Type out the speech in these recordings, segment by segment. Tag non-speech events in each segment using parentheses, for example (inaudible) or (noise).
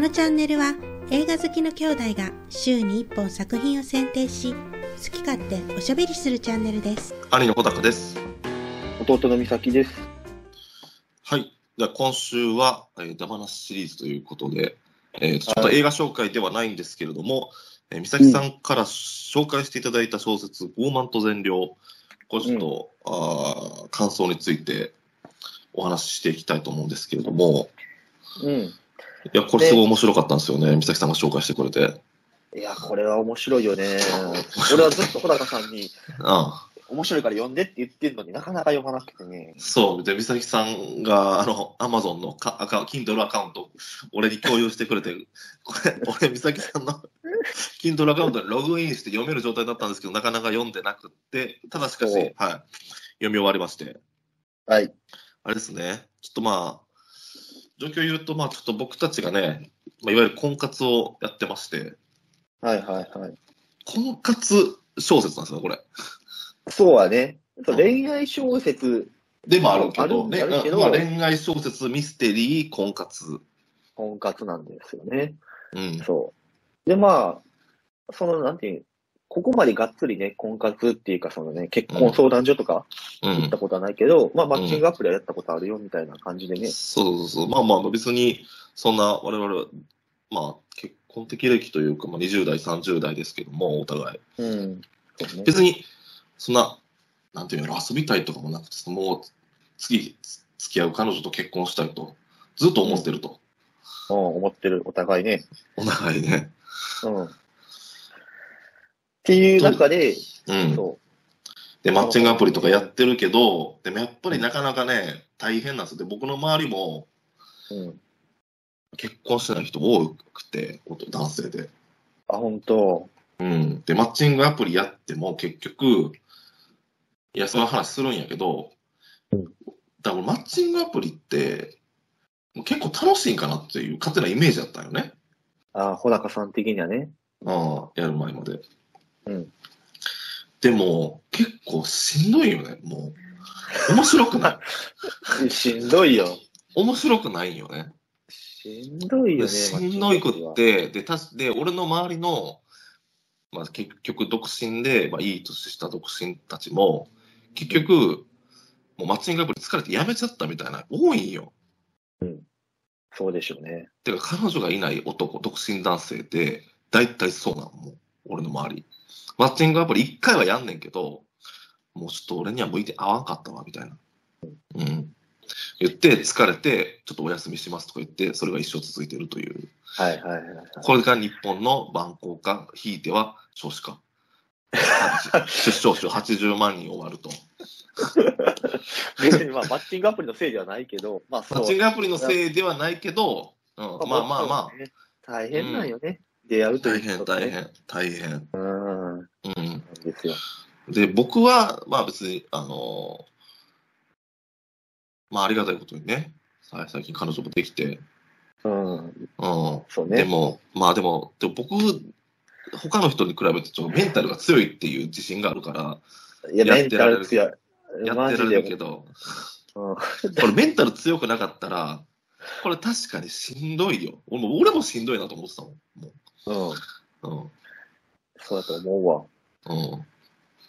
のチャンネルは映画好きの兄弟が週に1本作品を選定し、好き勝手おしゃべりするチャンネルです。兄の穂高です。弟の美咲です。はい。では今週は、えー、ダマナスシリーズということで、えーちょっと映画紹介ではないんですけれども、えー美咲さんから紹介していただいた小説、傲慢と善良、これちょっと、あー感想についてお話ししていきたいと思うんですけれども、うん。いや、これすごい面白かったんですよね、美咲さんが紹介してくれて。いや、これは面白いよね。俺はずっと小高さんに、あ面白いから読んでって言ってんのになかなか読まなくてね。そう。で、美咲さんが、あの、アマゾンのかアカ Kindle アカウント、俺に共有してくれて、これ、俺、美咲さんの Kindle アカウントにログインして読める状態だったんですけど、なかなか読んでなくって、ただしかし、はい。読み終わりまして。はい。あれですね。ちょっとまあ、状況言うと、まあ、ちょっと僕たちがね、まあ、いわゆる婚活をやってまして、はいはいはい。婚活小説なんですよ、これ。そうはね。恋愛小説、でもあるけど、ね、どまあ、恋愛小説、ミステリー、婚活。婚活なんですよね。うん。そう。で、まあ、その、なんていう、ここまでがっつりね、婚活っていうか、そのね、結婚相談所とかうん行った。ことはないけど、まあ、マッチングアプリはやったことあるよみたいな感じでね。そうそうそう。まあまあ、別に、そんな、我々は、まあ、結婚的歴というか、まあ、20代、30代ですけども、お互い。うん。ね。別に、そんな、なんていうの、遊びたいとかもなくて、もう、次、付き合う彼女と結婚したいと、ずっと思ってると。うん、思ってる、お互いね。お互いね。うん。っていう中で、うん。そで、マッチングアプリとかやってるけど、でもやっぱりなかなかね、大変なんですよ。で、僕の周りも、う。うん。結婚してない人多くて、男性で。あ、本当うん。で、マッチングアプリやっても結局、いや、その話するんやけど、うんだからマッチングアプリって、結構楽しいんかなっていう勝手なイメージだったよね。あ、穂高さん的にはね。ああ、やる前まで。うん。でも、結構しんどいよね、もう。面白くない。(laughs) しんどいよ。面白くないんよね。しんどいよね。しんどいくって、で、たしで、俺の周りの、まあ、結局独身で、まあ、いい年した独身たちも、結局、もうマッチングアプリ疲れて辞めちゃったみたいな、多いんよ。そうでしょうね。てか、彼女がいない男、独身男性って、大体そうなの、もう、俺の周り。マッチングアプリ一回はやんねんけど、もうちょっと俺には向いて合わんかったわ、みたいな。うん。言って、疲れて、ちょっとお休みしますとか言って、それが一生続いてるという。はいはいはいはい。これが日本の蛮行か、ひいては少子化。出生数80万人終わると。別にまあ、マッチングアプリのせいではないけど、まあ。マッチングアプリのせいではないけど、うん、まあまあまあ、あ。大変なんよね。出会うとい大変うことね。大変、大変。うん。うん。ですよ。で、僕は、まあ別に、あのまあありがたいことにね、さ最近彼女もできて、うん。うん。そうね。でも、まあでも、でも僕、他の人に比べてちょっとメンタルが強いっていう自信があるから、いや、メンタやってられるル強い。やってられるけど、うん。これメンタル強くなかったら、これ確かにしんどいよ。俺も俺もしんどいなと思ってたもん。もうん。うそうだと思うわ。うん。うん。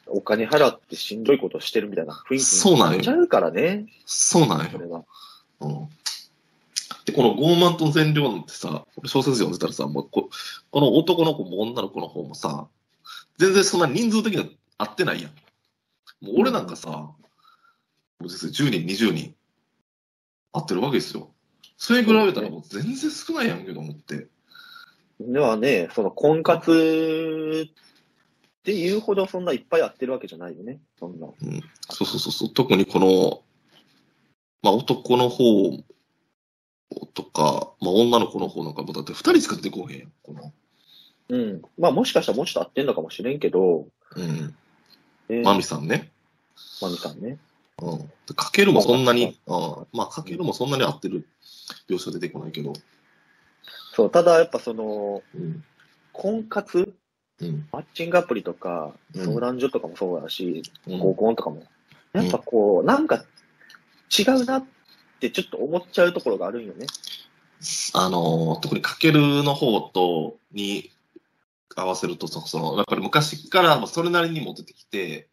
お金払ってしんどいことしてるみたいな雰囲気そうなんよにちゃうからね。そうなんよ。それは。うん。で、この傲慢と善良ってさ、俺小説読んでたらさ、もうここの男の子も女の子の方もさ、全然そんな人数的には合ってないやん。もう俺なんかさ、もう実際10人、20人、合ってるわけですよ。それ比べたらもう全然少ないやんけど思って。ではね、その婚活っていうほどそんないっぱいやってるわけじゃないよね。そんな。うん、そうそうそうそう。特にこの、まあ男の方とか、まあ女の子の方なんかもだって2人しか出てこへんやん。この、うん。まあもしかしたらもうちょっと合ってんのかもしれんけど、うん。ね、マミさんね。マミさんね。うん。でかけるもそんなに、うん、まあかけるもそんなに合ってる描写出てこないけど。そう、ただやっぱその、うん。婚活、うん。マッチングアプリとか、うん相談所とかもそうだし、うん合コンとかも、やっぱこう、なんか違うなってちょっと思っちゃうところがあるんよね。あの、特にかけるの方と、に合わせると、そその、やっぱり昔からまあそれなりにモテてきて、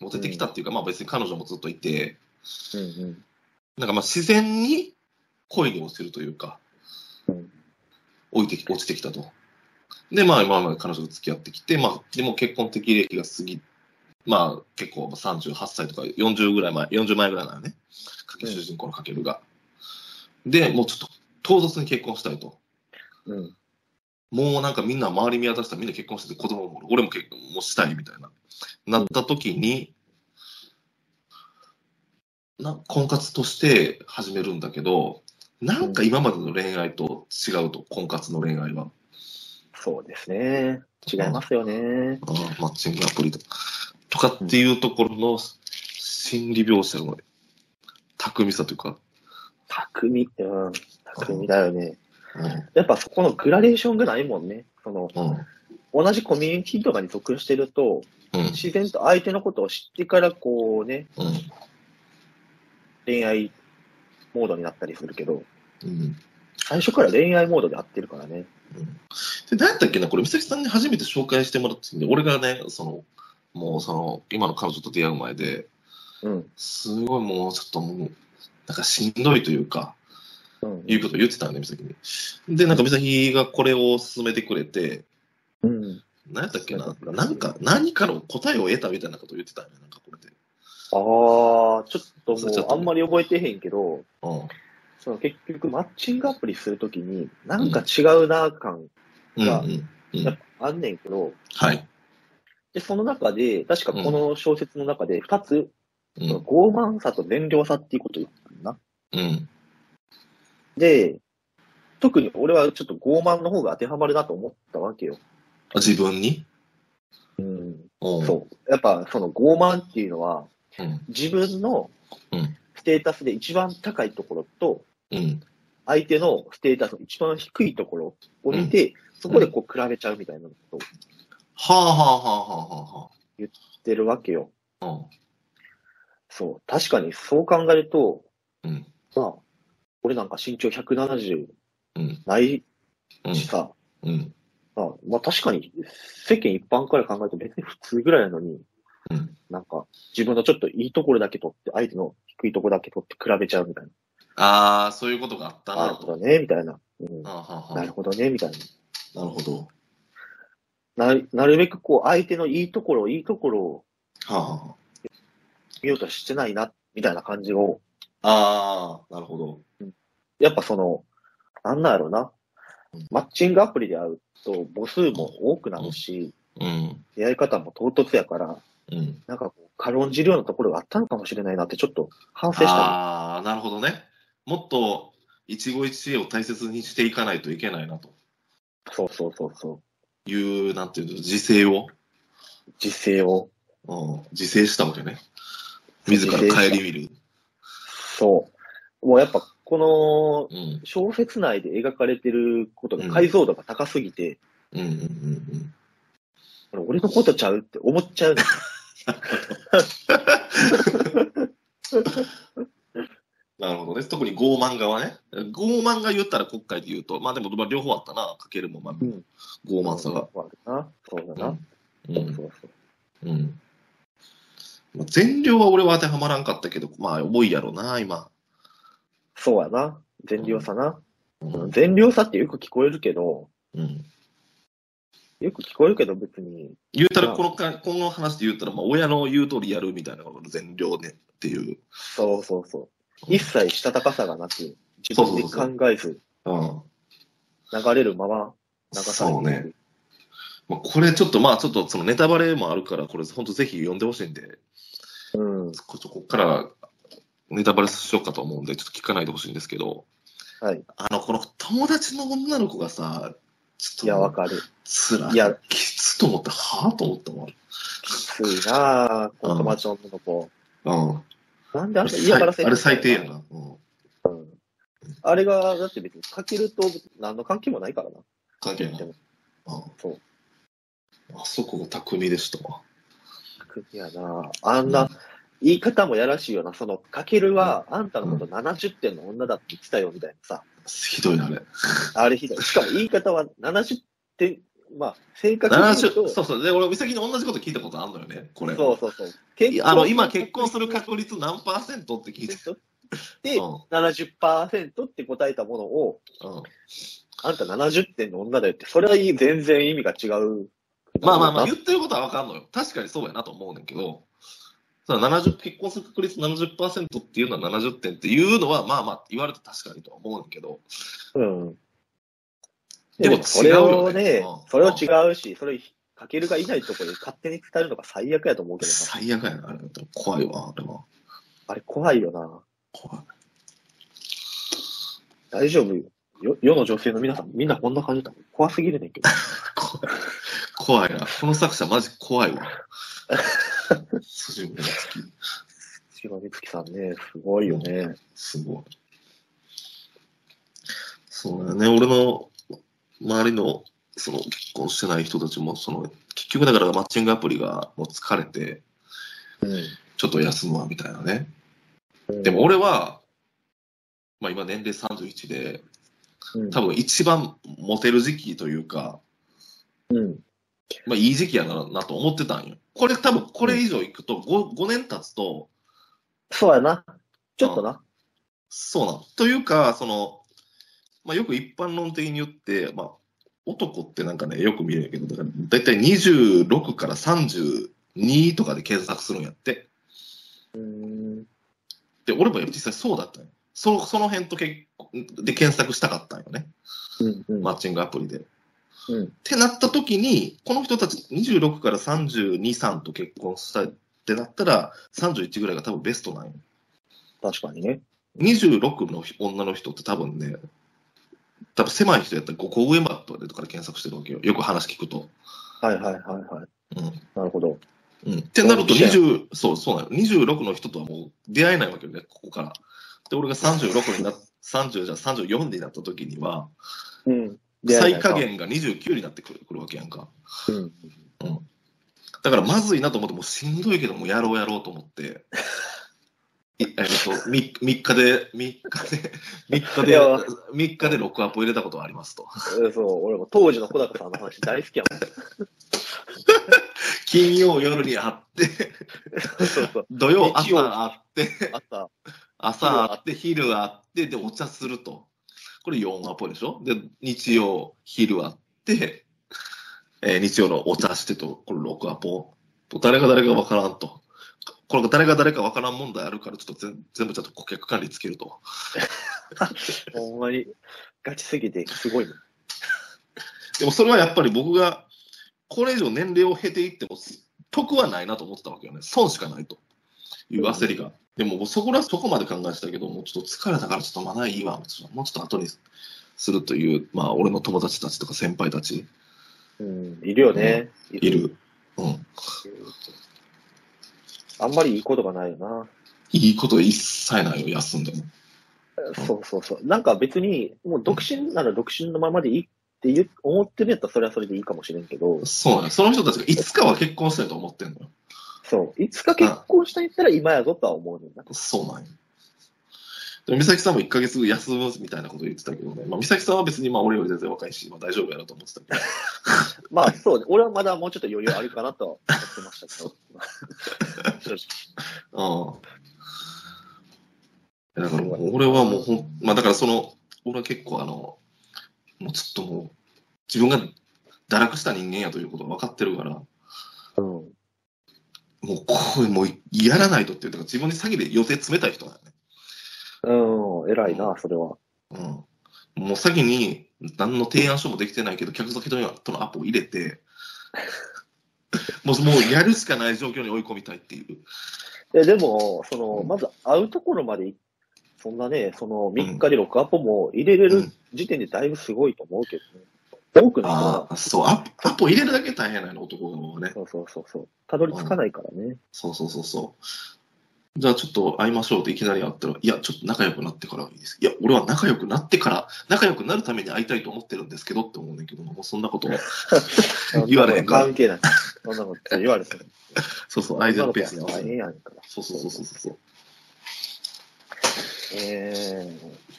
モテてきたっていうか、まあ別に彼女もずっといて、うんうん。なんかまあ自然に恋に落ちるというか、うん置いてき、落ちてきたと。で、まあ今まで彼女と付き合ってきて、まあでも結婚的歴が過ぎ、まあ結構38歳とか40ぐらい前、40前ぐらいなのね。かけ主人公のかけるが。で、もうちょっと唐突に結婚したいと。うん。もうなんかみんな周り見渡したらみんな結婚してて子供も俺も結婚もしたいみたいな。なった時に、な婚活として始めるんだけど、なんか今までの恋愛と違うと、婚活の恋愛は。そうですね。違いますよね。あーマッチングアプリとか。とかっていうところの心理描写の巧みさというか、巧うん。巧みだよね。うんやっぱそこのグラデーションがないもんね。その、うん同じコミュニティとかに属してると、うん自然と相手のことを知ってから、こうね、うん恋愛モードになったりするけど、うん最初から恋愛モードで合ってるからね。で、何やったっけな、これ、美咲さんに初めて紹介してもらったんで、俺がね、その、もうその、今の彼女と出会う前で、うん。すごいもうちょっともう、なんかしんどいというか、うん。いうことを言ってたんで、美咲に。で、なんか美咲がこれを勧めてくれて、うん。何やったっけな、なんか、何かの答えを得たみたいなことを言ってたんよね、なんかこれで。ああ、ちょっともう、あんまり覚えてへんけど、うん。その結局マッチングアプリするときに、なんか違うな感、うん、がやっぱあんねんけど、はい。で、その中で、確かこの小説の中で二つ、うん。傲慢さと善良さっていうことを言ったんだな。うん。で、特に俺はちょっと傲慢の方が当てはまるなと思ったわけよ。あ自分に？うん。うん。そう。やっぱその傲慢っていうのは、うん。自分のうんステータスで一番高いところと、うん。相手のステータスの一番低いところを見て、そこでこう比べちゃうみたいなことをはあはあはあはあは言ってるわけよ。あはあ。そう。確かにそう考えると、うん。まあ、俺なんか身長170うん。ないうん。しさ、うん。まあ、まあ確かに世間一般から考えると別に普通ぐらいなのに、うん。なんか自分のちょっといいところだけ取って、相手の低いところだけ取って比べちゃうみたいああ、そういうことがあったな。ななるほどね、みたいな。うん、あはなるほどね、みたいな。なるほど。ななるべくこう相手のいいところ、いいところをはあは見ようとしてないな、みたいな感じを、あ。ああ、なるほど。やっぱその、なんなんやろなうん。マッチングアプリで会うと母数も多くなるし、うん。出会い方も唐突やから、うん。なんかこう、軽んじるようなところがあったのかもしれないなってちょっと反省したああ、なるほどね。もっと一期一会を大切にしていかないといけないなとそうそうそうそう。いう、なんていうの、自制を、実勢を。うん、自制したわけね。自ら顧みる。そう。もうやっぱ、このうん。小説内で描かれてることの解像度が高すぎて、うんうんうんうん。俺のことちゃうって思っちゃう。(laughs) なるほどね。特に傲慢側ね。傲慢が言ったら国会で言うと、まあでも、まあ両方あったな。かけるも、まあ、うん傲慢さが。そうだな。うそうんそうそう。うん。まあ善良は俺は当てはまらんかったけど、まあ重いやろな、今。そうやな。善良さな。ううん善良さってよく聞こえるけど、うん。よく聞こえるけど別に、言うたら、このか、この話で言ったら、まあ親の言う通りやるみたいなこと善良ねっていう。そうそうそう。一切したたかさがなく、自分で考えず、うん。流れるまま流されていそうねる。まあ、これちょっと、まあちょっとそのネタバレもあるから、これ本当ぜひ読んでほしいんで、うん。ここっからネタバレしようかと思うんで、ちょっと聞かないでほしいんですけど、はい。あの、この友達の女の子がさ、ちょっと、いや、わかる。つらいやきつと思って、はぁと思ったもん。きついなぁ、この友達の女の子。うん。なんでああれれ嫌がらせあれ最低や。な。うん。うん。あれが、だって別にかけると何の関係もないからな。関係ない。でもうん。そう。あそこが巧みでしたわ。クやなあんな、言い方もやらしいよな。その、かけるは、あんたのこと70点の女だって言ってたよ、みたいなさ。ひどいな、あれ。あれひどい。しかも言い方は70点、まあ、正確に言う70と、そうそう。で、俺、美咲に同じこと聞いたことあるのよね、これ。そうそうそう。結あの、今結婚する確率何パーセントって聞いて。で、うん70%って答えたものを、うんあんた70点の女だよって、それは全然意味が違う。まあまあまあ、言ってることはわかんのよ。確かにそうやなと思うねんけど、ただ70結婚する確率70%っていうのは70点っていうのは、まあまあ言われて確かにとは思うんだけど、うん。でもそれをねそれを違うし、それかけるがいないところで勝手に伝えるのが最悪やと思うけどな。最悪やな、あれ。怖いわ、あれは。あれ怖いよな。怖い。大丈夫よ。世の女性の皆さん、みんなこんな感じだ。怖すぎるねんけど。怖 (laughs) い怖いな。この作者マジ怖いわ。筋目がつき、柴美月さんね、すごいよね。すごい。そうだよね。俺の周りの、その結婚してない人たちも、その、結局だからマッチングアプリがもう疲れて、ちょっと休むわ、みたいなね。うん。でも、俺は、まあ今年齢31で、うん、多分一番モテる時期というか、うん。まあいい時期やななと思ってたんよ。これ多分これ以上いくと 5, 5年経つと、そうやな。ちょっとな。そうなの。というか、その、まあよく一般論的に言って、まあ男ってなんかね、よく見るんやけど、だからだいたい26から32とかで検索するんやって。うん。で、俺も実際そうだったんよ。そのその辺と結で検索したかったんよね。うん。うん。マッチングアプリで。うん。ってなった時に、この人たち26から32、3と結婚したいってなったら、31ぐらいが多分ベストなんよ。確かにね。26の女の人って多分ね、多分狭い人やったら5個上までとかで検索してるわけよ。よく話聞くと。はいはいはいはい。うん。なるほど。うん。ってなるとそう20、そう、そうなの。26の人とはもう出会えないわけよね、ここから。で、俺が36にな、30じゃ34になった時には、うん。最下。限が29になってくるくるわけやんか。うん。だからまずいなと思って、もうしんどいけど、もうやろうやろうと思って、いえっと、3, 日で、3日で、(laughs) 3日で、いや3日でロックアップを入れたことはありますと。えそう、俺も当時の小高さんの話大好きやもん。(laughs) 金曜夜に会って、そうそう。土曜朝会って、朝、朝会って、昼会って、で、お茶すると。これ4アポでしょ？で、日曜、昼会って、えー日曜のお茶してと、これ6アポ。誰が誰かわからんと。これ誰が誰かわからん問題あるから、ちょっと全全部ちゃんと顧客管理つけると。(laughs) ほんまに、ガチすぎて、すごいもん。(laughs) でもそれはやっぱり僕が、これ以上年齢を経ていっても、得はないなと思ってたわけよね。損しかないという焦りが。でもそこら、そこまで考えてたけど、もうちょっと疲れたからちょっとまだいいわ。もうちょっと後にするという、まあ俺の友達たちとか先輩たちうん、いるよね。いる。うん。あんまりいいことがないよな。いいこと一切ないよ、休んでも。そうそうそう。なんか別に、もう独身なら独身のままでいいって言う思ってるんやったらそれはそれでいいかもしれんけど、そうね。その人たちがいつかは結婚したいと思ってんのよ。そう。いつか結婚したいったら今やぞとは思うねんな。そうなんよ。でも美咲さんも1ヶ月休むみたいなこと言ってたけどね。まあ美咲さんは別にまあ俺より全然若いし、まあ大丈夫やろうと思ってたけど。(laughs) まあそうね。俺はまだもうちょっと余裕あるかなとは思ってましたけど。(laughs) 正直。うん。だから俺はもうほん、まあだからその、俺は結構あの、もうちょっともう、自分が堕落した人間やということが分かってるから、うん。もうこう、もうやらないとっていう、だから自分に詐欺で予定詰めたい人なんよね。うん、偉いな、それは。うん。もう先に何の提案書もできてないけど、客先とのアポを入れて、(laughs) もうもうやるしかない状況に追い込みたいっていう。えでも、その、まず会うところまでい、そんなね、その3日で6アポも入れれるうん時点でだいぶすごいと思うけどね。多くないかああ、そう、アポアポ入れるだけ大変なの、男側はね。そうそうそうそう。たどり着かないからね。そうそうそうそう。じゃあちょっと会いましょうっていきなり会ったら、いや、ちょっと仲良くなってからがいいです。いや、俺は仲良くなってから、仲良くなるために会いたいと思ってるんですけどって思うねんけど、もうそんなことは、(laughs) 言われへんから関係ない。そんなこと言われてる。そうそう、愛情のペースに合わ。そうそうそうそうそう。えー、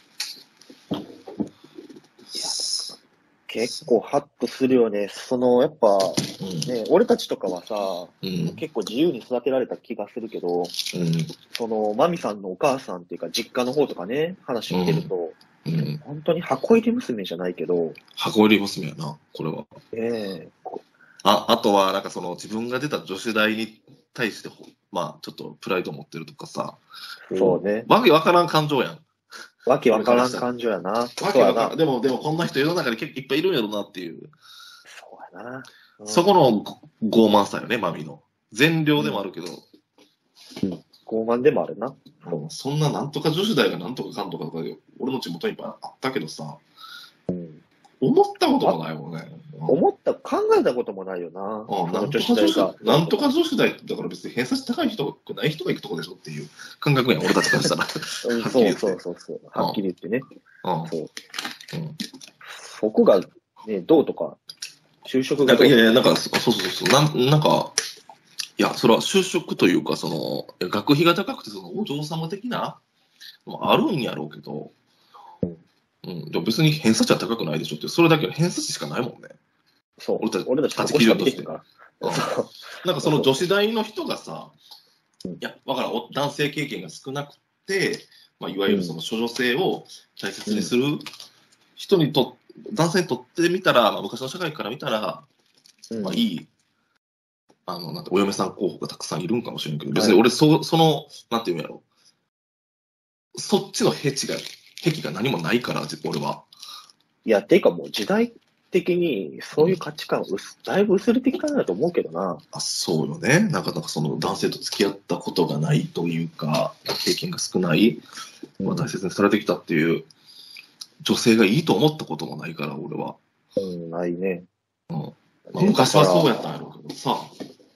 結構ハッとするよね。その、やっぱ、うん。ね、俺たちとかはさ、うん。結構自由に育てられた気がするけど、うん。その、マミさんのお母さんっていうか、実家の方とかね、話聞いてると、うん。本当に箱入り娘じゃないけど、箱入り娘やな、これは。ええこあ、あとは、なんかその自分が出た女子大に対してほ、まあ、ちょっとプライド持ってるとかさ、そうね。わけわからん感情やん。わけわからん感情やな。わけわからん。。でも、でもこんな人世の中に結構いっぱいいるんやろなっていう。そうやな。うんそこのご傲慢さよね、マミの。善良でもあるけど、傲慢でもあるな。もうそんななんとか女子大がなんとかかんとかとかで、俺の地元にいっぱいあったけどさ、思ったこともないもんね。うん思った、考えたこともないよな。うんそのなんとか女子が。なんとか女子大だから別に偏差値高い人がない人が行くとこでしょっていう感覚やん、俺たちからしたら。(laughs) そうそうそうそう。はっきり言ってね。うんそう。うんそこが、ね、どうとか、就職がどうなんかいやいや、なんか、そうそうそう、なんなんか、いや、それは就職というか、その、学費が高くて、その、お嬢様的な、まああるんやろうけど、うん、でも別に偏差値は高くないでしょって、それだけ偏差値しかないもんね。そう。俺たち俺たち過去しか見てへんか。ら。うん。そう。なんかその女子大の人がさうん、いや、わからん、お男性経験が少なくて、まあ、いわゆるその処女性を大切にする人にと、男性にとってみたら、まあ、昔の社会から見たら、うん。まあ、いい、あの、なんて、お嫁さん候補がたくさんいるんかもしれんけど、別に俺、そ、その、なんていうんやろ、そっちの壁が、壁が何もないから、俺は。いや、ていうかもう時代的にそういう価値観薄、だいぶ薄れてきたんだと思うけどな。あそうよね。なんか、なんかその男性と付き合ったことがないというか、経験が少ない、まあ、大切にされてきたっていう、女性がいいと思ったこともないから、俺は。うん、ないね。うんまあ、昔はそうやったんやろうけどさ。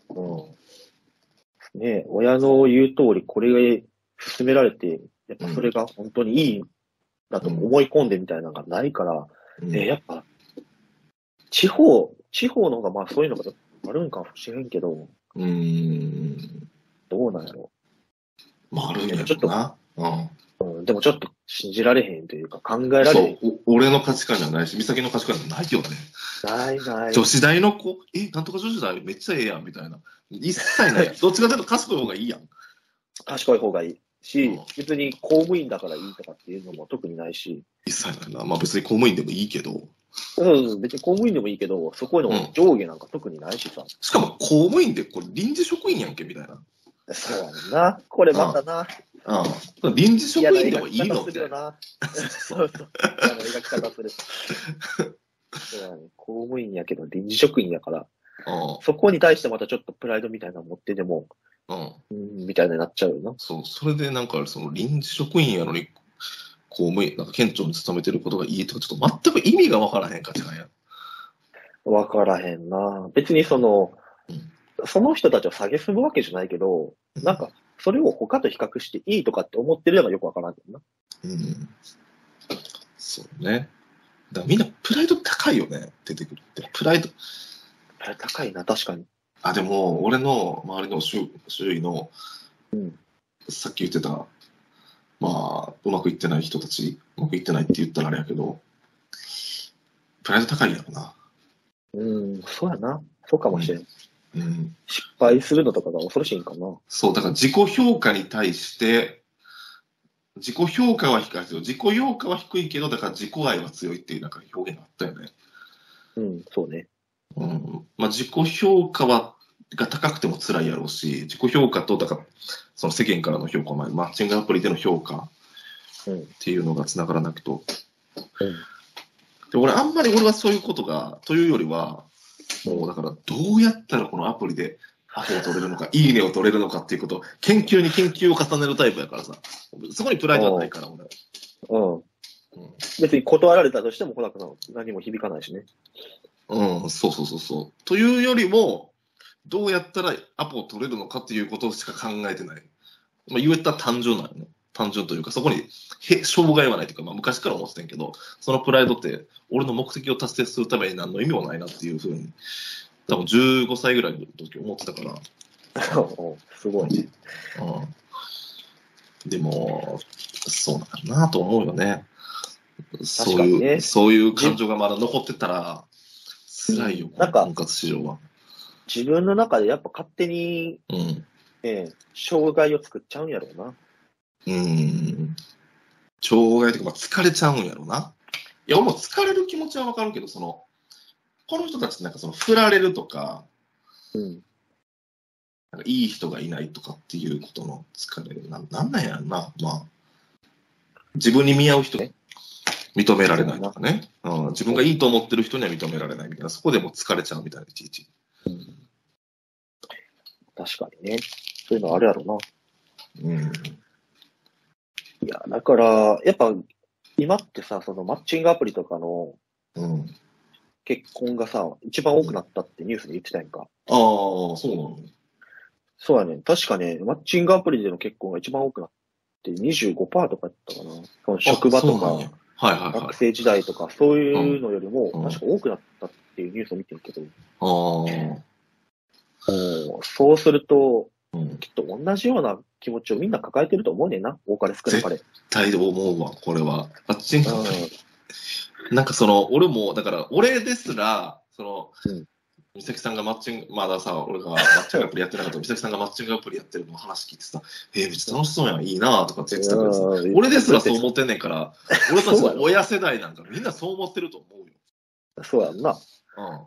うん。ね親の言う通り、これが進められて、やっぱそれが本当にいいんだと思い込んでみたいなのがないから、うんで、やっぱ、地方、地方の方がまあそういうのがあるんかもしれんけど、うーん。どうなんやろまあ、あるんやちょっとろな。うん。う。うん、でもちょっと信じられへんというか考えらそれへん。う、お俺の価値観じゃないし、美咲の価値観じゃないよね。ないない。女子大の子、え、なんとか女子大めっちゃええやん、みたいな。一切ない。(laughs) どっちかというと賢い方がいいやん。賢い方がいいしうん、別に公務員だからいいとかっていうのも特にないし、一切ないな。まあ別に公務員でもいいけど。そうそう別に公務員でもいいけど、そこへの上下なんか特にないしさ。しかも公務員でこれ臨時職員やんけ、みたいな。そうやねんな。これまたな。うん。臨時職員でもいいのみたいな。方するよな。そうそう。描き方する。そうやね。公務員やけど臨時職員やから、うそこに対してまたちょっとプライドみたいなの持ってでも、ん。うん。うん、みたいになっちゃうよな。そう、それでなんか、その臨時職員やのに、公務員、なんか県庁に勤めてることがいいとか、ちょっと全く意味がわからへんか違うやん。わからへんな。別にその、その人たちを下げすむわけじゃないけど、なんか、それを他と比較していいとかって思ってるのがよくわからんけどな。うん。そうね。だからみんなプライド高いよね、出てくるって。プライド。あれ高いな、確かに。あ、でも、俺の周りの周周囲の、うんさっき言ってた、まあ、うまくいってない人たち、うまくいってないって言ったらあれやけど、プライド高いやろな。うん、そうやな。そうかもしれん。うん。失敗するのとかが恐ろしいんかな。そう、だから自己評価に対して、自己評価は低いですよ。自己評価は低いけど、だから自己愛は強いっていうなんか表現があったよね。うん、そうね。うん。まあ自己評価は、が高くても辛いやろうし、自己評価と、だから、その世間からの評価、まあ、マッチングアプリでの評価うん。っていうのが繋がらなくと。うん。で、俺、あんまり俺はそういうことが、というよりは、もうだから、どうやったらこのアプリでアポを取れるのか、いいねを取れるのかっていうことを、研究に研究を重ねるタイプやからさ、そこにプライドはないから、俺。うん。うん別に断られたとしても来なくなる。何も響かないしね。うん、そうそうそうそう。というよりも、どうやったらアポを取れるのかっていうことしか考えてない。まあ、言えたら単純なのね。単純というか、そこにへ障害はないというか、まあ、昔から思ってたんやけど、そのプライドって、俺の目的を達成するために何の意味もないなっていうふうに、多分15歳ぐらいの時思ってたから。うんすごいね。うん、でも、そうなんだなと思うよね。そういう、そういう感情がまだ残ってたら、辛いよ、なんか婚活市場は。自分の中でやっぱ勝手に、うん。ね、障害を作っちゃうんやろうな。うん。障害というか、まあ、疲れちゃうんやろな。いや、俺も疲れる気持ちはわかるけど、その、この人たちなんかその、振られるとか、うん。なんかいい人がいないとかっていうことの疲れる。なんなんなんやろな。まあ、自分に見合う人が認められないとかね。うん、自分がいいと思ってる人には認められないみたいな、そこでもう疲れちゃうみたいな、いちいち。うん確かにね。そういうのあるやろな。うん。いや、だから、やっぱ、今ってさ、そのマッチングアプリとかのうん。結婚がさ、一番多くなったってニュースで言ってたやんか。ああ、そうなのそうやね。確かね、マッチングアプリでの結婚が一番多くなって25%とかやったかな。その職場とかはいはいはい学。生時代とか、そういうのよりも、うん確か多くなったっていうニュースを見てるけど、あそうすると、うん。きっと同じような気持ちをみんな抱えてると思うねんな。多かれ少なかれ。絶対思うわ、これは。あっちうん。なんかその、俺も、だから、俺ですら、その、うん美咲さんがマッチング、まださ、俺がマッチングアプリやってなかった美咲さんがマッチングアプリやってるの話聞いてさ、えー、めっちゃ楽しそうやん、いいなとかって言ってたから (laughs) 俺ですらそう思ってんねんから、俺たちの親世代なんかみんなそう思ってると思うよ。そうやんな。うん。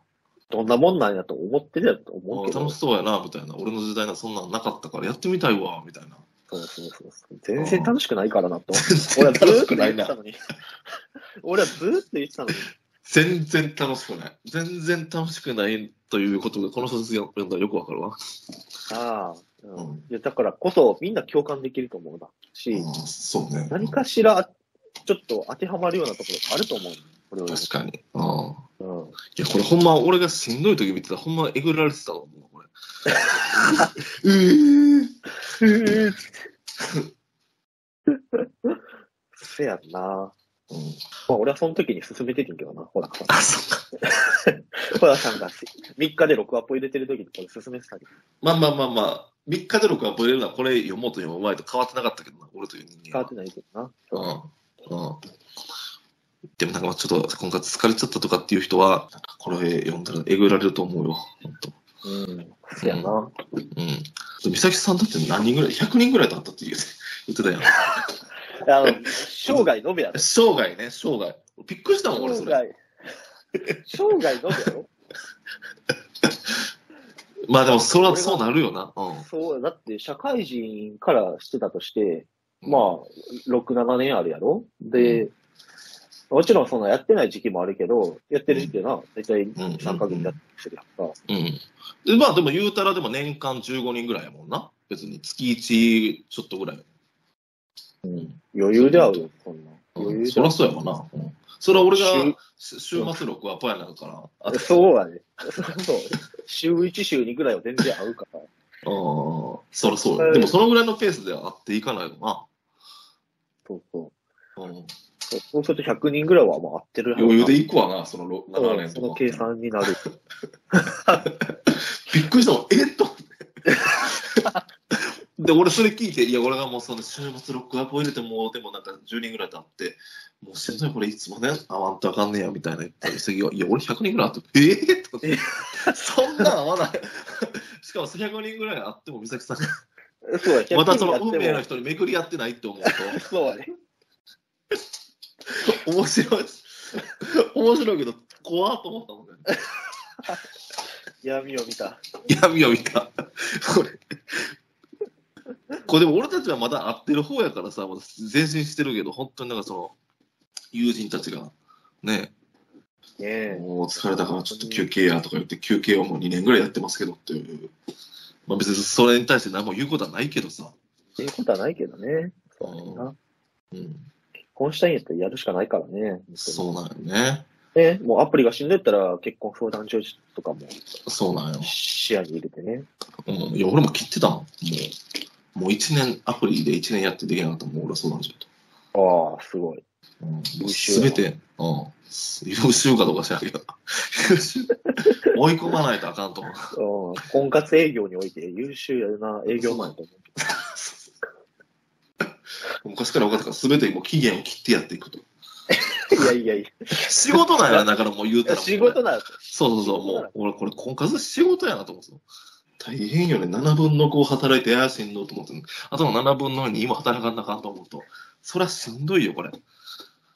どんなもんなんやと思ってるやと思うけど楽し。そうやな、みたいな。俺の時代なそんなんなかったからやってみたいわ、みたいな。そうそうそうそう。全然楽しくないからなと思って。俺はずーっと楽しくないな言ってた。のに。俺はずーっと言ってたのに。(laughs) 全然楽しくない。全然楽しくないということが、この小説読んだらよくわかるわ。ああ、ううんん。いやだからこそみんな共感できると思うな。し、うん、そうね。何かしらちょっと当てはまるようなところがあると思う。これを確かに。うん。うん。いや、これほんま、俺がしんどい時見てたら、ほんまえぐられてたわ、もう、これ。(laughs) うー (laughs) せやんな。うん。まあ俺はその時に進めててんけどな。ほら、(laughs) あ、そっか。(laughs) ほらさんが3日で6アポ入れてる時にこれ進めてたけど。まあまあまあまあ、3日で録画覚えれるのは、これ読もうと読む前と変わってなかったけどな、俺という人間は変わってないけどな。そううん。うん。でもなんかちょっと婚活疲れちゃったとかっていう人は、なんかこれ読んだらえぐられると思うよ、ほんと。うん。せやな。うん。美咲さんだって何人ぐらい ?100 人ぐらいだったって言ってたやん。あの、生涯延べやろ。生涯ね、生涯。びっくりしたもん、俺そ生れ。涯。生涯延べやろまあでも、それはそうなるよな。うん。そう、だって社会人からしてたとして、まあ、6、7年あるやろ？で、もちろんそのやってない時期もあるけど、やってる時期は大体ん3ヶ月やってるやんか。うん。で、まあでも言うたらでも年間15人ぐらいやもんな。別に月1ちょっとぐらい。うん。余裕で会うよ、そんな。余裕そりゃそうやもんな。うん。それは俺が週週末録はポヤになるから。あ (laughs) そうやね。(laughs) そう。週1、週2ぐらいは全然会うから。ああ、そりゃそうや。でもそのぐらいのペースでは会っていかないよな。そうそう。うん。そうすると100人ぐらいはもう会ってる余裕で行くわな、そのろ7うん年とか。その計算になる。(laughs) びっくりしたもん。えっと。で、俺それ聞いて、いや、俺がもうその週末ロックアップを入れても、でもなんか10人ぐらい経って、もうしんどいこれいつもね、会わんとあかんねや、みたいな言ったら、次は、いや、俺100人ぐらい会って、ええとかって (laughs) そんなん会わない。しかも100人ぐらい会っても、美咲さんが、そうや、またその100人やっても運命の人に巡り合ってないって思うと、そうやね。(laughs) 面白い。面白いけど、怖っと思ったもんね。(laughs) 闇を見た。闇を見た。これ。(laughs) これでも俺たちはまだ会ってる方やからさ、まだ前進してるけど、本当になんかその、友人たちが、ね、ねえ。もう疲れたからちょっと休憩やとか言って、休憩をもう2年ぐらいやってますけどっていう。まあ別にそれに対して何も言うことはないけどさ。っていうことはないけどね。そうやな。うん。結婚したいんやったらやるしかないからね。そうなんよね。ね、もうアプリが死んでったら結婚相談所とかもそうなんよ。視野に入れてね。うん。いや、俺も切ってたもん。もう、もう1年、アプリで1年やってできなかったもん、俺はそうなんじゃと。ああ、すごい。すべて、うん。優秀かどうか知らんけど。優秀。追い込まないとあかんと思う。うん。婚活営業において優秀やな営業マンやと思う。昔から分かったから、すべてもう期限を切ってやっていくと。いやいやいや。仕事なんやな、だからもう言うたら。仕事なんそうそうそう、もう、俺これ婚活仕事やなと思う。大変よね。7分の5働いてやしんどと思って、あとの7分の2も働かんなあかんと思うと、そりゃしんどいよ、これ。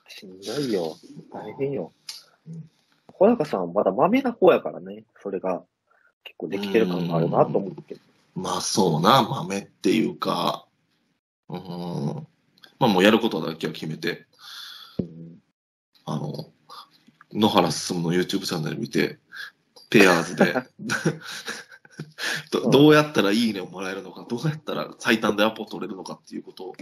しんどいよ。大変よ。小高さんはまだ豆な方やからね。それが結構できてる感があるなと思うけど。まあそうな、豆っていうか、うーん。まあもうやることだけは決めて、うんあの、野原進の YouTube チャンネル見て、ペアーズで (laughs) (laughs) ど、どうやったらいいねをもらえるのか、どうやったら最短でアポ取れるのかっていうことを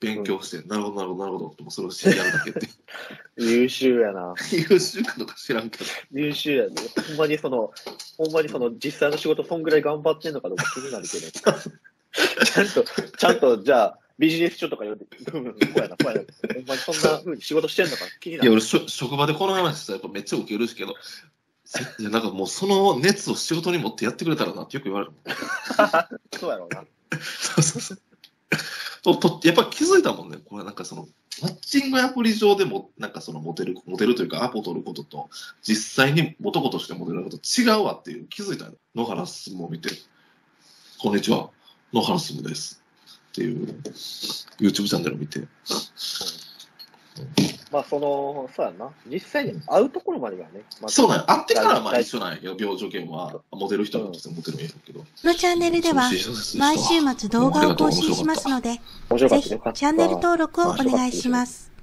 勉強して、なるほど、なるほど、なるほどそれを知りやるだけって。(laughs) 優秀やな。優秀かどうか知らんけど。優秀やね。ほんまにその、ほんまにその実際の仕事そんぐらい頑張ってんのかどうか気になるけど。(laughs) ちゃんと、ちゃんと、じゃあ、ビジネス書とか読んで、うん、こうやな、こうやな。ほんまにそんな風に仕事してんのか気にないや、る。俺しょ、職場でこの話したらやっぱめっちゃウケるしけど、せいや、なんかもうその熱を仕事に持ってやってくれたらなってよく言われる。(laughs) そうやろうな。そうそうそう。ととやっぱ気づいたもんね。これなんかその、マッチングアプリ上でも、なんかそのモテる、モテるというかアポ取ることと、実際に男としてモテること違うわっていう気づいたの。野原進を見て、こんにちは、野原進です。っていう YouTube チャンネルを見て。まあ、その、そうやな。実際に会うところまでがね。まあそうなんや。会ってからはまあ一緒なんやけど、病状件は、モテる人はモテるモテるんやけど。このチャンネルでは毎週末動画を更新しますので、ぜひ。チャンネル登録をお願いします。